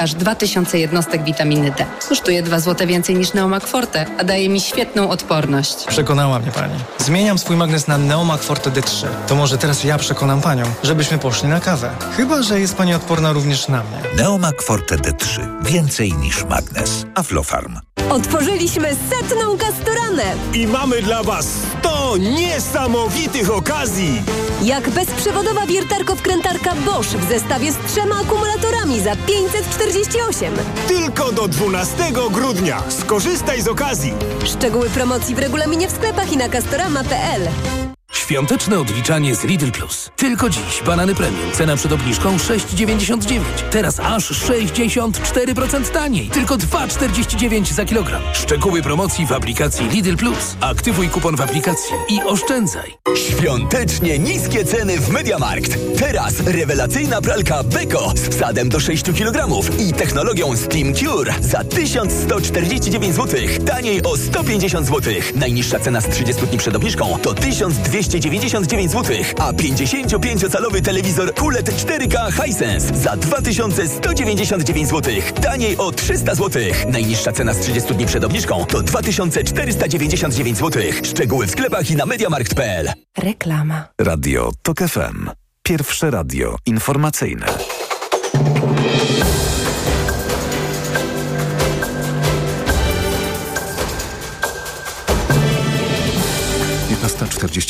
Aż 2000 jednostek witaminy D. Kosztuje 2 zł więcej niż Neomak Forte, a daje mi świetną odporność. Przekonała mnie pani. Zmieniam swój magnes na Neomak Forte D3. To może teraz ja przekonam panią, żebyśmy poszli na kawę. Chyba, że jest pani odporna również na mnie. Neomak Forte D3. Więcej niż magnes. Aflofarm. Otworzyliśmy setną kastoranę! I mamy dla Was 100 niesamowitych okazji! Jak bezprzewodowa wiertarko-wkrętarka Bosch w zestawie z trzema akumulatorami za 548. Tylko do 12 grudnia. Skorzystaj z okazji. Szczegóły promocji w regulaminie w sklepach i na castorama.pl. Świąteczne odliczanie z Lidl Plus. Tylko dziś banany premium. Cena przed obniżką 6,99. Teraz aż 64% taniej. Tylko 2,49 za kilogram. Szczegóły promocji w aplikacji Lidl Plus. Aktywuj kupon w aplikacji i oszczędzaj. Świątecznie niskie ceny w Mediamarkt. Teraz rewelacyjna pralka Beko z wsadem do 6 kg i technologią Steam Cure za 1149 zł. Taniej o 150 zł. Najniższa cena z 30 dni przed obniżką to 1299 zł, a 55-calowy telewizor QLED 4K Hisense za 2199 zł. Taniej o 300 zł. Najniższa cena z 30 dni przed obniżką to 2499 zł. Szczegóły w sklepach i na mediamarkt.pl. Reklama. Radio TOK FM. Pierwsze radio informacyjne.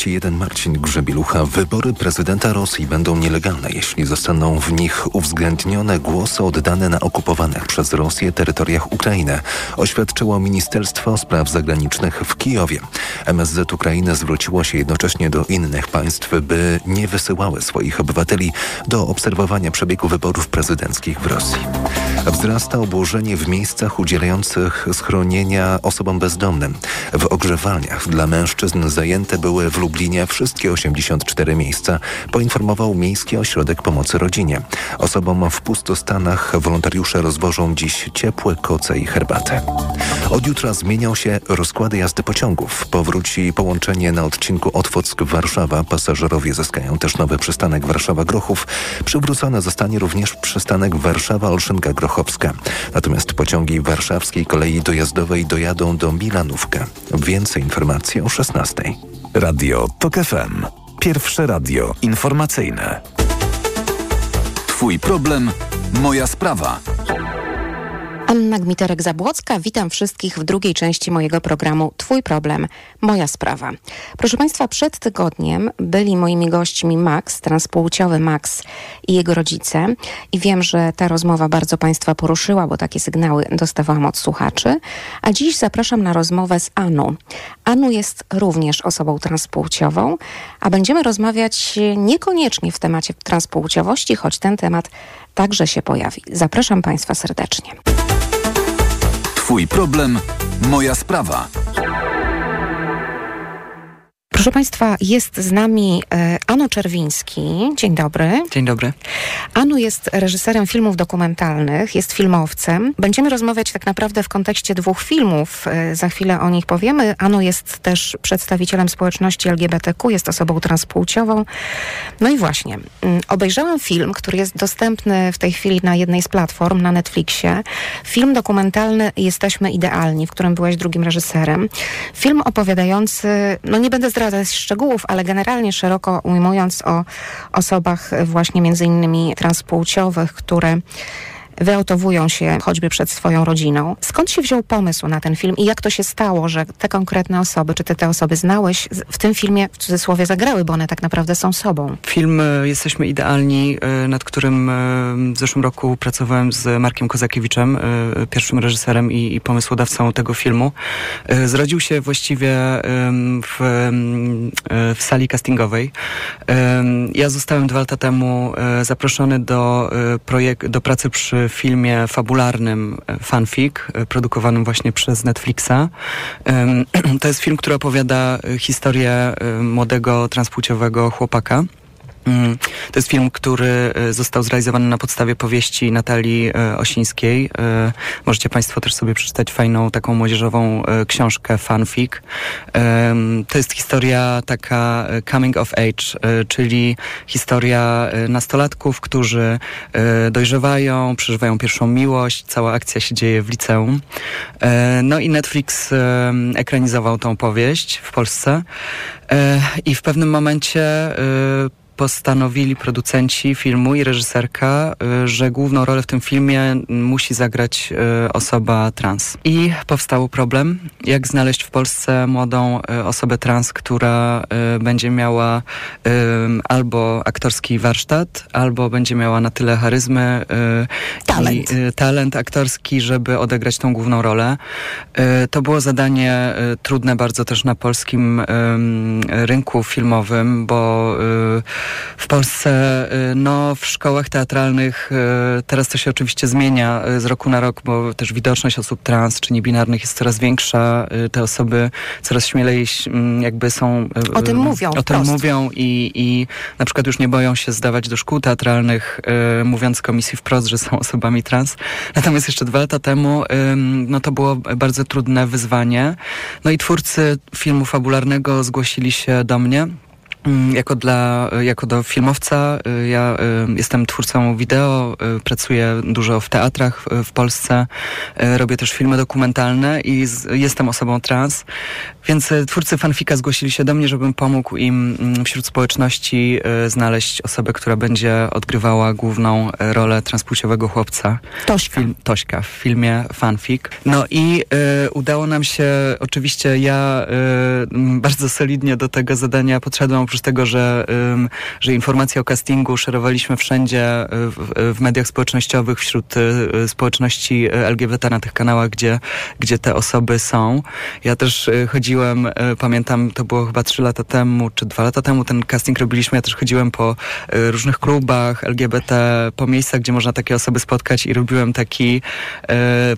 Jeden Marcin Grzebielucha. Wybory prezydenta Rosji będą nielegalne, jeśli zostaną w nich uwzględnione głosy oddane na okupowanych przez Rosję terytoriach Ukrainy, oświadczyło Ministerstwo Spraw Zagranicznych w Kijowie. MSZ Ukrainy zwróciło się jednocześnie do innych państw, by nie wysyłały swoich obywateli do obserwowania przebiegu wyborów prezydenckich w Rosji. Wzrasta obłożenie w miejscach udzielających schronienia osobom bezdomnym. W ogrzewalniach dla mężczyzn zajęte były w Lublinie wszystkie 84 miejsca, poinformował Miejski Ośrodek Pomocy Rodzinie. Osobom w pustostanach wolontariusze rozwożą dziś ciepłe koce i herbatę. Od jutra zmienią się rozkłady jazdy pociągów. Powróci połączenie na odcinku Otwock-Warszawa. Pasażerowie zyskają też nowy przystanek Warszawa-Grochów. Przywrócony zostanie również przystanek Natomiast pociągi warszawskiej kolei dojazdowej dojadą do Milanówka. Więcej informacji o 16. Radio TOK FM. Pierwsze radio informacyjne. Twój problem, moja sprawa. Anna Gmiterek-Zabłocka, witam wszystkich w drugiej części mojego programu Twój problem, moja sprawa. Proszę Państwa, przed tygodniem byli moimi gośćmi Max, transpłciowy Max i jego rodzice i wiem, że ta rozmowa bardzo Państwa poruszyła, bo takie sygnały dostawałam od słuchaczy, a dziś zapraszam na rozmowę z Anu. Anu jest również osobą transpłciową, a będziemy rozmawiać niekoniecznie w temacie transpłciowości, choć ten temat także się pojawi. Zapraszam Państwa serdecznie. Twój problem, moja sprawa. Proszę Państwa, jest z nami e, Ano Czerwiński. Dzień dobry. Dzień dobry. Anu jest reżyserem filmów dokumentalnych, jest filmowcem. Będziemy rozmawiać tak naprawdę w kontekście dwóch filmów. E, za chwilę o nich powiemy. Anu jest też przedstawicielem społeczności LGBTQ, jest osobą transpłciową. No i właśnie, mm, obejrzałam film, który jest dostępny w tej chwili na jednej z platform, na Netflixie. Film dokumentalny Jesteśmy Idealni, w którym byłeś drugim reżyserem. Film opowiadający, no nie będę zdradzać szczegółów, ale generalnie szeroko ujmując o osobach właśnie między innymi transpłciowych, które wyautowują się choćby przed swoją rodziną. Skąd się wziął pomysł na ten film i jak to się stało, że te konkretne osoby, czy ty te osoby znałeś, w tym filmie w cudzysłowie zagrały, bo one tak naprawdę są sobą? Film e, Jesteśmy Idealni, e, nad którym e, w zeszłym roku pracowałem z Markiem Kozakiewiczem, pierwszym reżyserem i, pomysłodawcą tego filmu. Zrodził się właściwie w, w sali castingowej. Ja zostałem dwa lata temu zaproszony do, projekt, do pracy przy filmie fabularnym e, Fanfic, e, produkowanym właśnie przez Netflixa. To jest film, który opowiada e, historię młodego transpłciowego chłopaka, to jest film, który e, został zrealizowany na podstawie powieści Natalii e, Osińskiej. E, możecie Państwo też sobie przeczytać fajną taką młodzieżową książkę fanfic. To jest historia taka coming of age, czyli historia nastolatków, którzy dojrzewają, przeżywają pierwszą miłość. Cała akcja się dzieje w liceum. No i Netflix ekranizował tą powieść w Polsce i w pewnym momencie postanowili producenci filmu i reżyserka, y, że główną rolę w tym filmie musi zagrać y, osoba trans. I powstał problem, jak znaleźć w Polsce młodą y, osobę trans, która będzie miała albo aktorski warsztat, albo będzie miała na tyle charyzmy talent. i talent aktorski, żeby odegrać tą główną rolę. To było zadanie trudne bardzo też na polskim rynku filmowym, bo w Polsce, y, no w szkołach teatralnych y, teraz to się oczywiście zmienia y, z roku na rok, bo też widoczność osób trans czy niebinarnych jest coraz większa. Te osoby coraz śmielej mm, jakby są... O tym mówią. O tym mówią i, i na przykład już nie boją się zdawać do szkół teatralnych, mówiąc komisji wprost, że są osobami trans. Natomiast jeszcze dwa lata temu no to było bardzo trudne wyzwanie. No i twórcy filmu fabularnego zgłosili się do mnie jako, dla, jako do filmowca, y, ja y, jestem twórcą wideo, y, pracuję dużo w teatrach w Polsce, robię też filmy dokumentalne i jestem osobą trans, więc twórcy fanfika zgłosili się do mnie, żebym pomógł im mm, wśród społeczności znaleźć osobę, która będzie odgrywała główną rolę transpłciowego chłopca. Tośka. Film, Tośka w filmie fanfik. No i y, udało nam się, oczywiście ja y, bardzo solidnie do tego zadania podszedłem, oprócz tego, że, że informacje o castingu szerowaliśmy wszędzie y, w, mediach społecznościowych, wśród y, społeczności LGBT na tych kanałach, gdzie, gdzie te osoby są. Ja też y, chodziłem, pamiętam, to było chyba trzy lata temu, czy dwa lata temu ten casting robiliśmy, ja też chodziłem po różnych klubach LGBT, po miejscach, gdzie można takie osoby spotkać i robiłem taki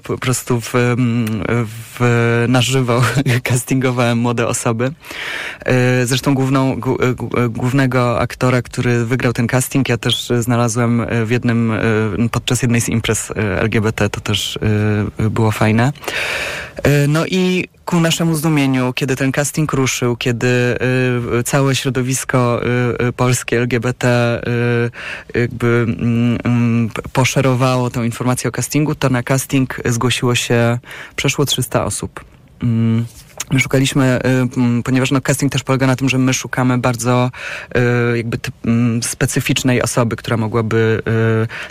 po prostu w, w, na żywo castingowałem młode osoby. Zresztą główną, głównego aktora, który wygrał ten casting, ja też znalazłem w jednym, e, podczas jednej z imprez e, LGBT, to też e, było fajne. No i ku naszemu zdumieniu, kiedy ten casting ruszył, kiedy całe środowisko polskie LGBT jakby mm, poszerowało tę informację o castingu, to na casting zgłosiło się przeszło 300 osób. Mm. My szukaliśmy, y, ponieważ no casting też polega na tym, że my szukamy bardzo y, jakby specyficznej osoby, która mogłaby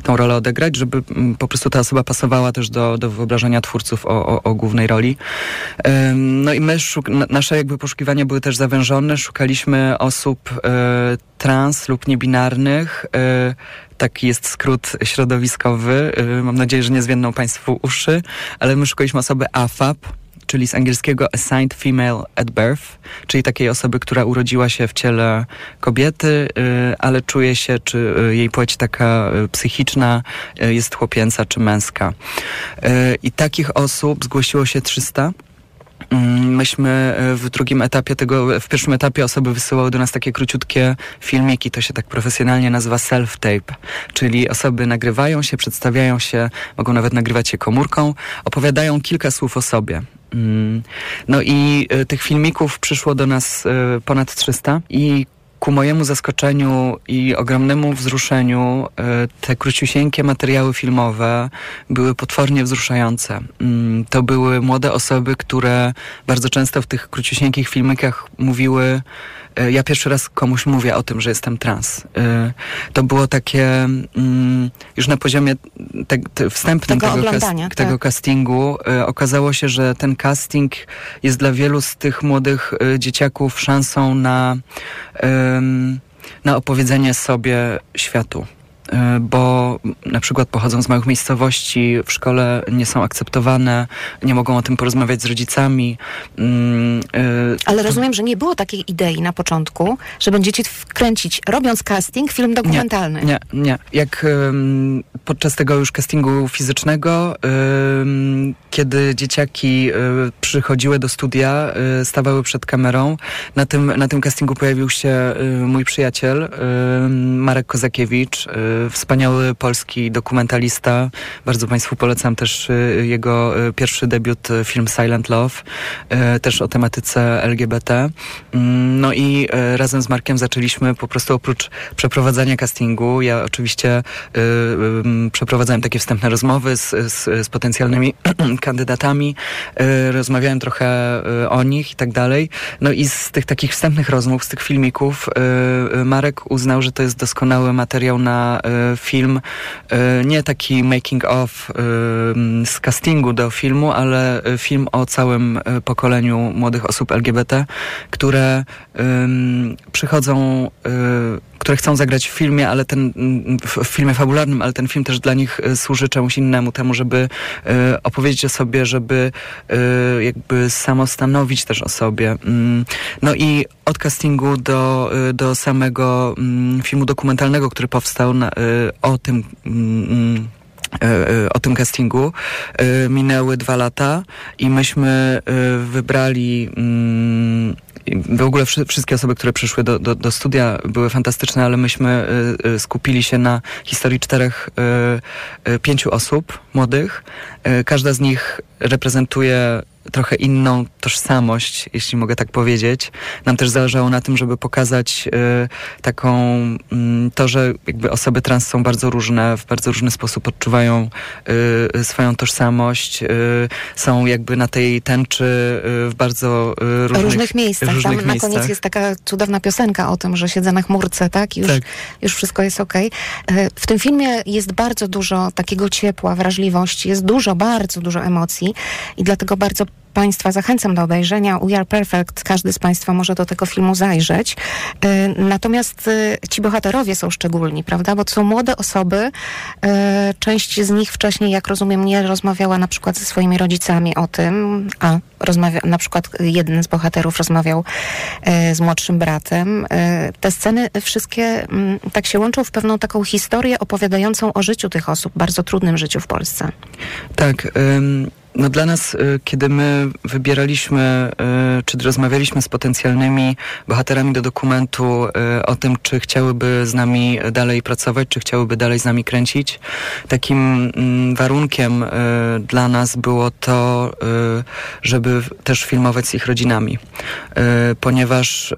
y, tą rolę odegrać, żeby po prostu ta osoba pasowała też do, do wyobrażenia twórców o, o, o głównej roli. no i my, nasze jakby poszukiwania były też zawężone. Szukaliśmy osób trans lub niebinarnych, taki jest skrót środowiskowy. Mam nadzieję, że nie zwienną Państwu uszy, ale my szukaliśmy osoby AFAP, czyli z angielskiego assigned female at birth, czyli takiej osoby, która urodziła się w ciele kobiety, y, ale czuje się, czy y, jej płeć taka y, psychiczna jest chłopięca czy męska. I takich osób zgłosiło się 300. Mm, myśmy w drugim etapie tego, w pierwszym etapie osoby wysyłały do nas takie króciutkie filmiki, to się tak profesjonalnie nazywa self-tape, czyli osoby nagrywają się, przedstawiają się, mogą nawet nagrywać się komórką, opowiadają kilka słów o sobie. Mm. No i y, tych filmików przyszło do nas y, ponad 300 i ku mojemu zaskoczeniu i ogromnemu wzruszeniu y, te króciusieńkie materiały filmowe były potwornie wzruszające. Mm, to były młode osoby, które bardzo często w tych króciusieńkich filmikach mówiły E, ja pierwszy raz komuś mówię o tym, że jestem trans. E, to było takie mm, już na poziomie te, wstępnym tego, tego, cast, tak. tego castingu. E, okazało się, że ten casting jest dla wielu z tych młodych dzieciaków szansą na, na opowiedzenie sobie światu bo na przykład pochodzą z małych miejscowości, w szkole nie są akceptowane, nie mogą o tym porozmawiać z rodzicami. Mm, Ale rozumiem, że nie było takiej idei na początku, że będziecie wkręcić, robiąc casting, film dokumentalny. Nie, nie. nie. Jak podczas tego już castingu fizycznego, kiedy dzieciaki um, przychodziły do studia, stawały przed kamerą, na tym, na tym castingu pojawił się mój przyjaciel Marek Kozakiewicz, wspaniały polski dokumentalista. Bardzo Państwu polecam też jego pierwszy debiut, film Silent Love, też o tematyce LGBT. Mm, no i razem z Markiem zaczęliśmy po prostu oprócz przeprowadzania castingu, ja oczywiście y, y, przeprowadzałem takie wstępne rozmowy z, z, z potencjalnymi kandydatami, y, rozmawiałem trochę y, o nich i tak dalej. No i z tych takich wstępnych rozmów, z tych filmików, y, y, Marek uznał, że to jest doskonały materiał na film, nie taki making of z castingu do filmu, ale film o całym pokoleniu młodych osób LGBT, które przychodzą które chcą zagrać w filmie, ale ten w filmie fabularnym, ale ten film też dla nich e, służy czemuś innemu, temu, żeby e, opowiedzieć o sobie, żeby e, jakby samostanowić też o sobie. Mm, no i od castingu do, do samego mm, filmu dokumentalnego, który powstał na, o tym mm, o tym castingu. Minęły dwa lata i myśmy wybrali w ogóle wszystkie osoby, które przyszły do, do, do studia były fantastyczne, ale myśmy skupili się na historii czterech, pięciu osób młodych. Każda z nich reprezentuje trochę inną tożsamość, jeśli mogę tak powiedzieć. Nam też zależało na tym, żeby pokazać y, taką, y, to, że jakby osoby trans są bardzo różne, w bardzo różny sposób odczuwają y, swoją tożsamość, y, są jakby na tej tęczy w bardzo różnych, różnych miejscach. Różnych Tam miejscach. na koniec jest taka cudowna piosenka o tym, że siedzę na chmurce, tak? I już, tak. już wszystko jest okej. Okay. W tym filmie jest bardzo dużo takiego ciepła, wrażliwości, jest dużo, bardzo dużo emocji i dlatego bardzo Państwa zachęcam do obejrzenia. We Are Perfect. Każdy z Państwa może do tego filmu zajrzeć. E, natomiast e, ci bohaterowie są szczególni, prawda? Bo to są młode osoby. E, część z nich wcześniej, jak rozumiem, nie rozmawiała na przykład ze swoimi rodzicami o tym, a rozmawia, na przykład jeden z bohaterów rozmawiał z młodszym bratem. Te sceny wszystkie mm, tak się łączą w pewną taką historię opowiadającą o życiu tych osób, bardzo trudnym życiu w Polsce. Tak. No dla nas, y, kiedy my wybieraliśmy, y, czy rozmawialiśmy z potencjalnymi bohaterami do dokumentu y, o tym, czy chciałyby z nami dalej pracować, czy chciałyby dalej z nami kręcić, takim mm, warunkiem dla nas było to, żeby też filmować z ich rodzinami. Ponieważ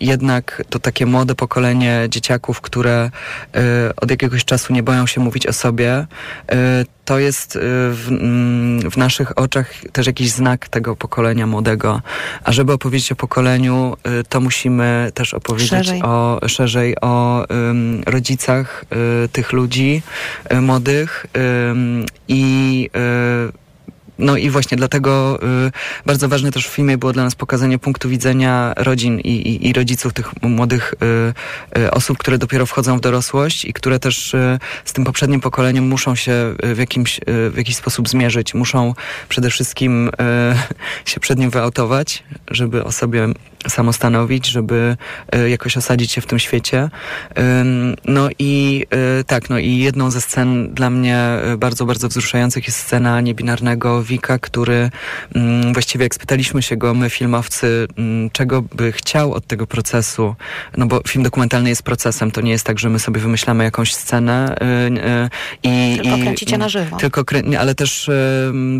jednak to takie młode pokolenie dzieciaków, które y, od jakiegoś czasu nie boją się mówić o sobie, y, to jest y, w, mm, w, naszych oczach też jakiś znak tego pokolenia młodego. A żeby opowiedzieć o pokoleniu, y, to musimy też opowiedzieć szerzej. o szerzej o rodzicach y, tych ludzi y, młodych i no i właśnie dlatego y, bardzo ważne też w filmie było dla nas pokazanie punktu widzenia rodzin i, i, i rodziców tych młodych y, y, osób, które dopiero wchodzą w dorosłość i które też z tym poprzednim pokoleniem muszą się w, jakimś, w jakiś sposób zmierzyć. Muszą przede wszystkim się przed nim wyautować, żeby o sobie samostanowić, żeby jakoś osadzić się w tym świecie. No i tak, no i jedną ze scen dla mnie bardzo, bardzo wzruszających jest scena niebinarnego Wika, który mm, właściwie jak spytaliśmy się go, my filmowcy, mm, czego by chciał od tego procesu, no bo film dokumentalny jest procesem, to nie jest tak, że my sobie wymyślamy jakąś scenę y, y, i... Tylko kręcicie na żywo. Tylko ale też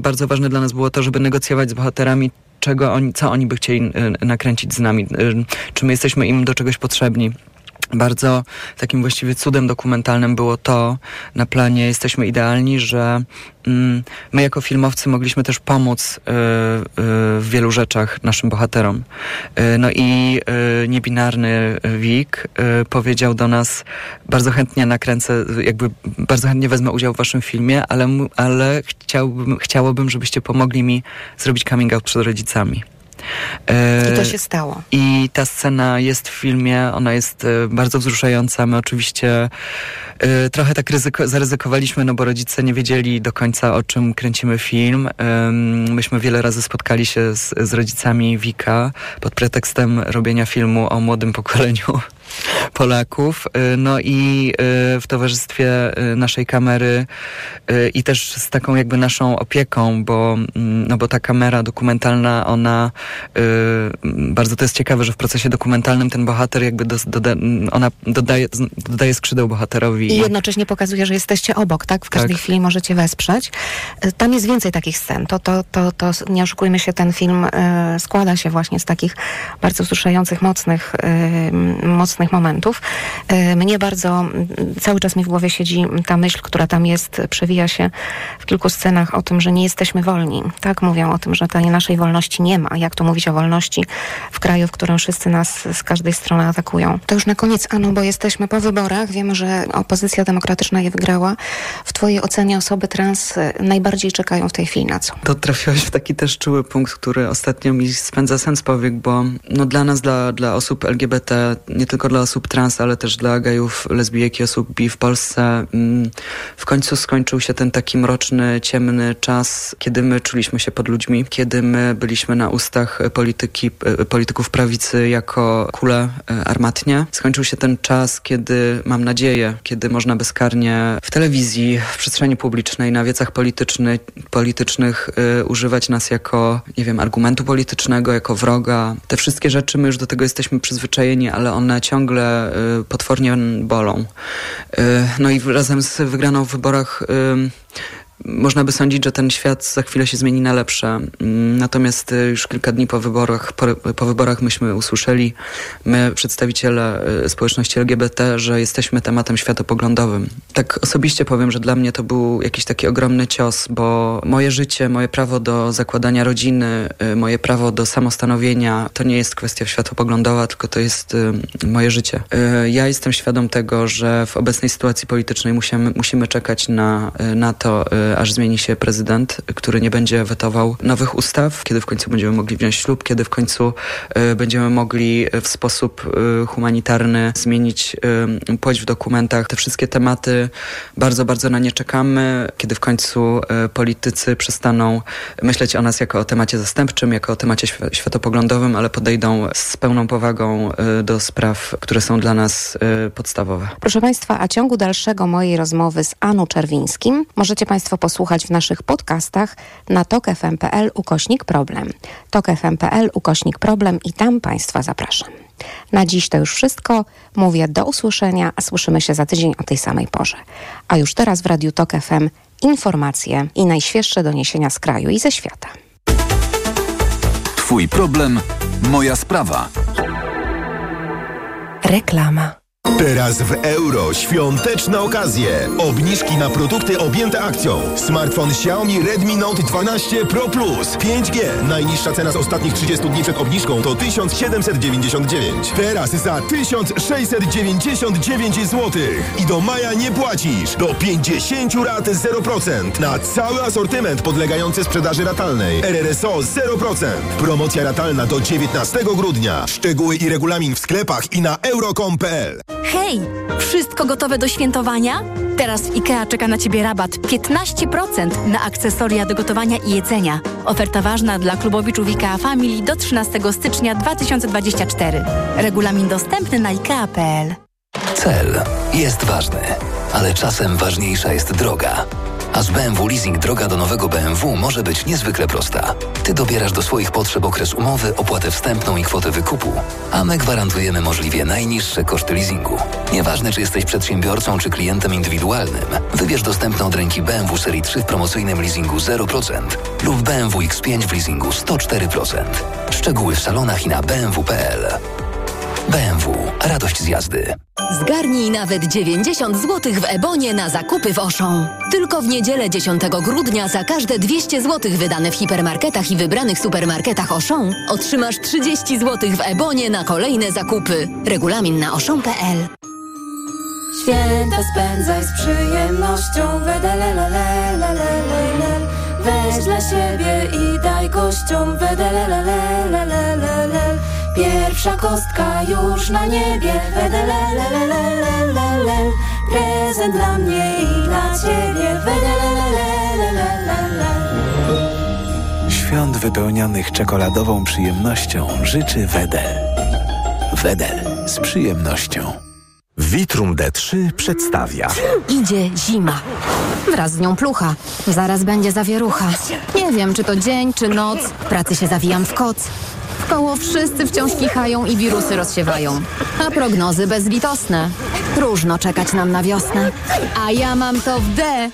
bardzo ważne dla nas było to, żeby negocjować z bohaterami czego oni, co oni by chcieli nakręcić z nami, czy my jesteśmy im do czegoś potrzebni. Bardzo takim właściwie cudem dokumentalnym było to na planie Jesteśmy Idealni, że mm, my jako filmowcy mogliśmy też pomóc y, y, w wielu rzeczach naszym bohaterom. Y, no i niebinarny Wik powiedział do nas bardzo chętnie nakręcę, jakby bardzo chętnie wezmę udział w waszym filmie, ale, ale chciałbym, chciałabym, żebyście pomogli mi zrobić coming out przed rodzicami. E, I to się stało. I ta scena jest w filmie, ona jest e, bardzo wzruszająca. My oczywiście e, trochę tak ryzyko, zaryzykowaliśmy, no bo rodzice nie wiedzieli do końca o czym kręcimy film. Myśmy wiele razy spotkali się z, z rodzicami Wika pod pretekstem robienia filmu o młodym pokoleniu Polaków. Y, No i y, w towarzystwie y, naszej kamery i też z taką jakby naszą opieką, bo, mm, no bo ta kamera dokumentalna, ona bardzo to jest ciekawe, że w procesie dokumentalnym ten bohater jakby dos- doda, ona dodaje, dodaje skrzydeł bohaterowi. I jednocześnie pokazuje, że jesteście obok, tak? W każdej Tak. chwili możecie wesprzeć. Tam jest więcej takich scen. To, to, to, to nie oszukujmy się, ten film składa się właśnie z takich bardzo wzruszających, mocnych, y, mocnych momentów. Y, mnie bardzo, y, cały czas mi w głowie siedzi ta myśl, która tam jest, przewija się w kilku scenach o tym, że nie jesteśmy wolni. Tak mówią o tym, że tej naszej wolności nie ma. Jak tu mówić o wolności w kraju, w którym wszyscy nas z każdej strony atakują. To już na koniec, Anu, bo jesteśmy po wyborach. Wiemy, że opozycja demokratyczna je wygrała. W twojej ocenie osoby trans y, najbardziej czekają w tej chwili na co? To trafiłeś w taki też czuły punkt, który ostatnio mi spędza sens powiek, bo no dla nas, dla, dla osób LGBT, nie tylko dla osób trans, ale też dla gejów, lesbijek i osób bi w Polsce, mm, w końcu skończył się ten taki mroczny, ciemny czas, kiedy my czuliśmy się pod ludźmi, kiedy my byliśmy na ustach polityki, e, polityków prawicy jako kule e, armatnie. Skończył się ten czas, kiedy mam nadzieję, kiedy można bezkarnie w telewizji, w przestrzeni publicznej, na wiecach politycznych, politycznych y, używać nas jako, nie wiem, argumentu politycznego, jako wroga. Te wszystkie rzeczy my już do tego jesteśmy przyzwyczajeni, ale one ciągle y, potwornie bolą. Y, no i razem z wygraną w wyborach y, można by sądzić, że ten świat za chwilę się zmieni na lepsze. Mm, Natomiast y, już kilka dni po wyborach, po, po wyborach myśmy usłyszeli, my przedstawiciele y, społeczności LGBT, że jesteśmy tematem światopoglądowym. Tak osobiście powiem, że dla mnie to był jakiś taki ogromny cios, bo moje życie, moje prawo do zakładania rodziny, y, moje prawo do samostanowienia, to nie jest kwestia światopoglądowa, tylko to jest moje życie. Ja jestem świadom tego, że w obecnej sytuacji politycznej musimy, musimy czekać na, na to, aż zmieni się prezydent, który nie będzie wetował nowych ustaw, kiedy w końcu będziemy mogli wziąć ślub, kiedy w końcu y, będziemy mogli w sposób y, humanitarny zmienić y, płeć w dokumentach. Te wszystkie tematy bardzo, bardzo na nie czekamy, kiedy w końcu politycy przestaną myśleć o nas jako o temacie zastępczym, jako o temacie świ- światopoglądowym, ale podejdą z pełną powagą do spraw, które są dla nas podstawowe. Proszę Państwa, a ciągu dalszego mojej rozmowy z Anu Czerwińskim możecie Państwo posłuchać w naszych podcastach na tokefm.pl ukośnik problem. tokefm.pl ukośnik problem i tam Państwa zapraszam. Na dziś to już wszystko. Mówię do usłyszenia, a słyszymy się za tydzień o tej samej porze. A już teraz w Radiu Tok FM informacje i najświeższe doniesienia z kraju i ze świata. Twój problem, moja sprawa. Reklama. Teraz w euro świąteczne okazje. Obniżki na produkty objęte akcją. Smartfon Xiaomi Redmi Note 12 Pro Plus 5G. Najniższa cena z ostatnich 30 dni przed obniżką to 1799. Teraz za 1699 zł. I do maja nie płacisz. Do 50 rat 0%. Na cały asortyment podlegający sprzedaży ratalnej. RRSO 0%. Promocja ratalna do 19 grudnia. Szczegóły i regulamin w sklepach i na euro.com.pl. Hej! Wszystko gotowe do świętowania? Teraz w IKEA czeka na Ciebie rabat 15% na akcesoria do gotowania i jedzenia. Oferta ważna dla klubowiczów IKEA Family do 13 stycznia 2024. Regulamin dostępny na IKEA.pl. Cel jest ważny, ale czasem ważniejsza jest droga. A z BMW Leasing droga do nowego BMW może być niezwykle prosta. Ty dobierasz do swoich potrzeb okres umowy, opłatę wstępną i kwotę wykupu, a my gwarantujemy możliwie najniższe koszty leasingu. Nieważne, czy jesteś przedsiębiorcą, czy klientem indywidualnym, wybierz dostępne od ręki BMW Serii 3 w promocyjnym leasingu 0% lub BMW X5 w leasingu 104%. Szczegóły w salonach i na bmw.pl. BMW. Radość z jazdy. Zgarnij nawet 90 zł w Ebonie na zakupy w Auchan. Tylko w niedzielę 10 grudnia za każde 200 zł wydane w hipermarketach i wybranych supermarketach Auchan otrzymasz 30 zł w Ebonie na kolejne zakupy. Regulamin na auchan.pl Święta spędzaj z przyjemnością, wedelelelelelelele. Weź dla siebie i daj kością wedelelelelelelelel. Pierwsza kostka już na niebie wedelelelelelelel. Prezent dla mnie i dla ciebie wedelelelelelelel. Świąt wypełnionych czekoladową przyjemnością życzy Wedel. Wedel z przyjemnością. Vitrum D3 przedstawia. Idzie zima. Wraz z nią plucha. Zaraz będzie zawierucha. Nie wiem, czy to dzień, czy noc. W pracy się zawijam w koc. W koło wszyscy wciąż kichają i wirusy rozsiewają. A prognozy bezlitosne. Próżno czekać nam na wiosnę. A ja mam to w D,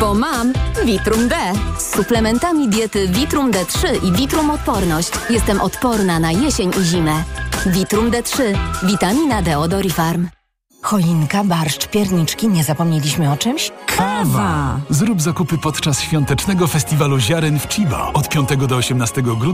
bo mam Vitrum D. Z suplementami diety Vitrum D3 i Vitrum Odporność jestem odporna na jesień i zimę. Vitrum D3. Witamina D od Orifarm. Choinka, barszcz, pierniczki, nie zapomnieliśmy o czymś? Kawa! Zrób zakupy podczas świątecznego festiwalu ziaren w Chiba od 5 do 18 grudnia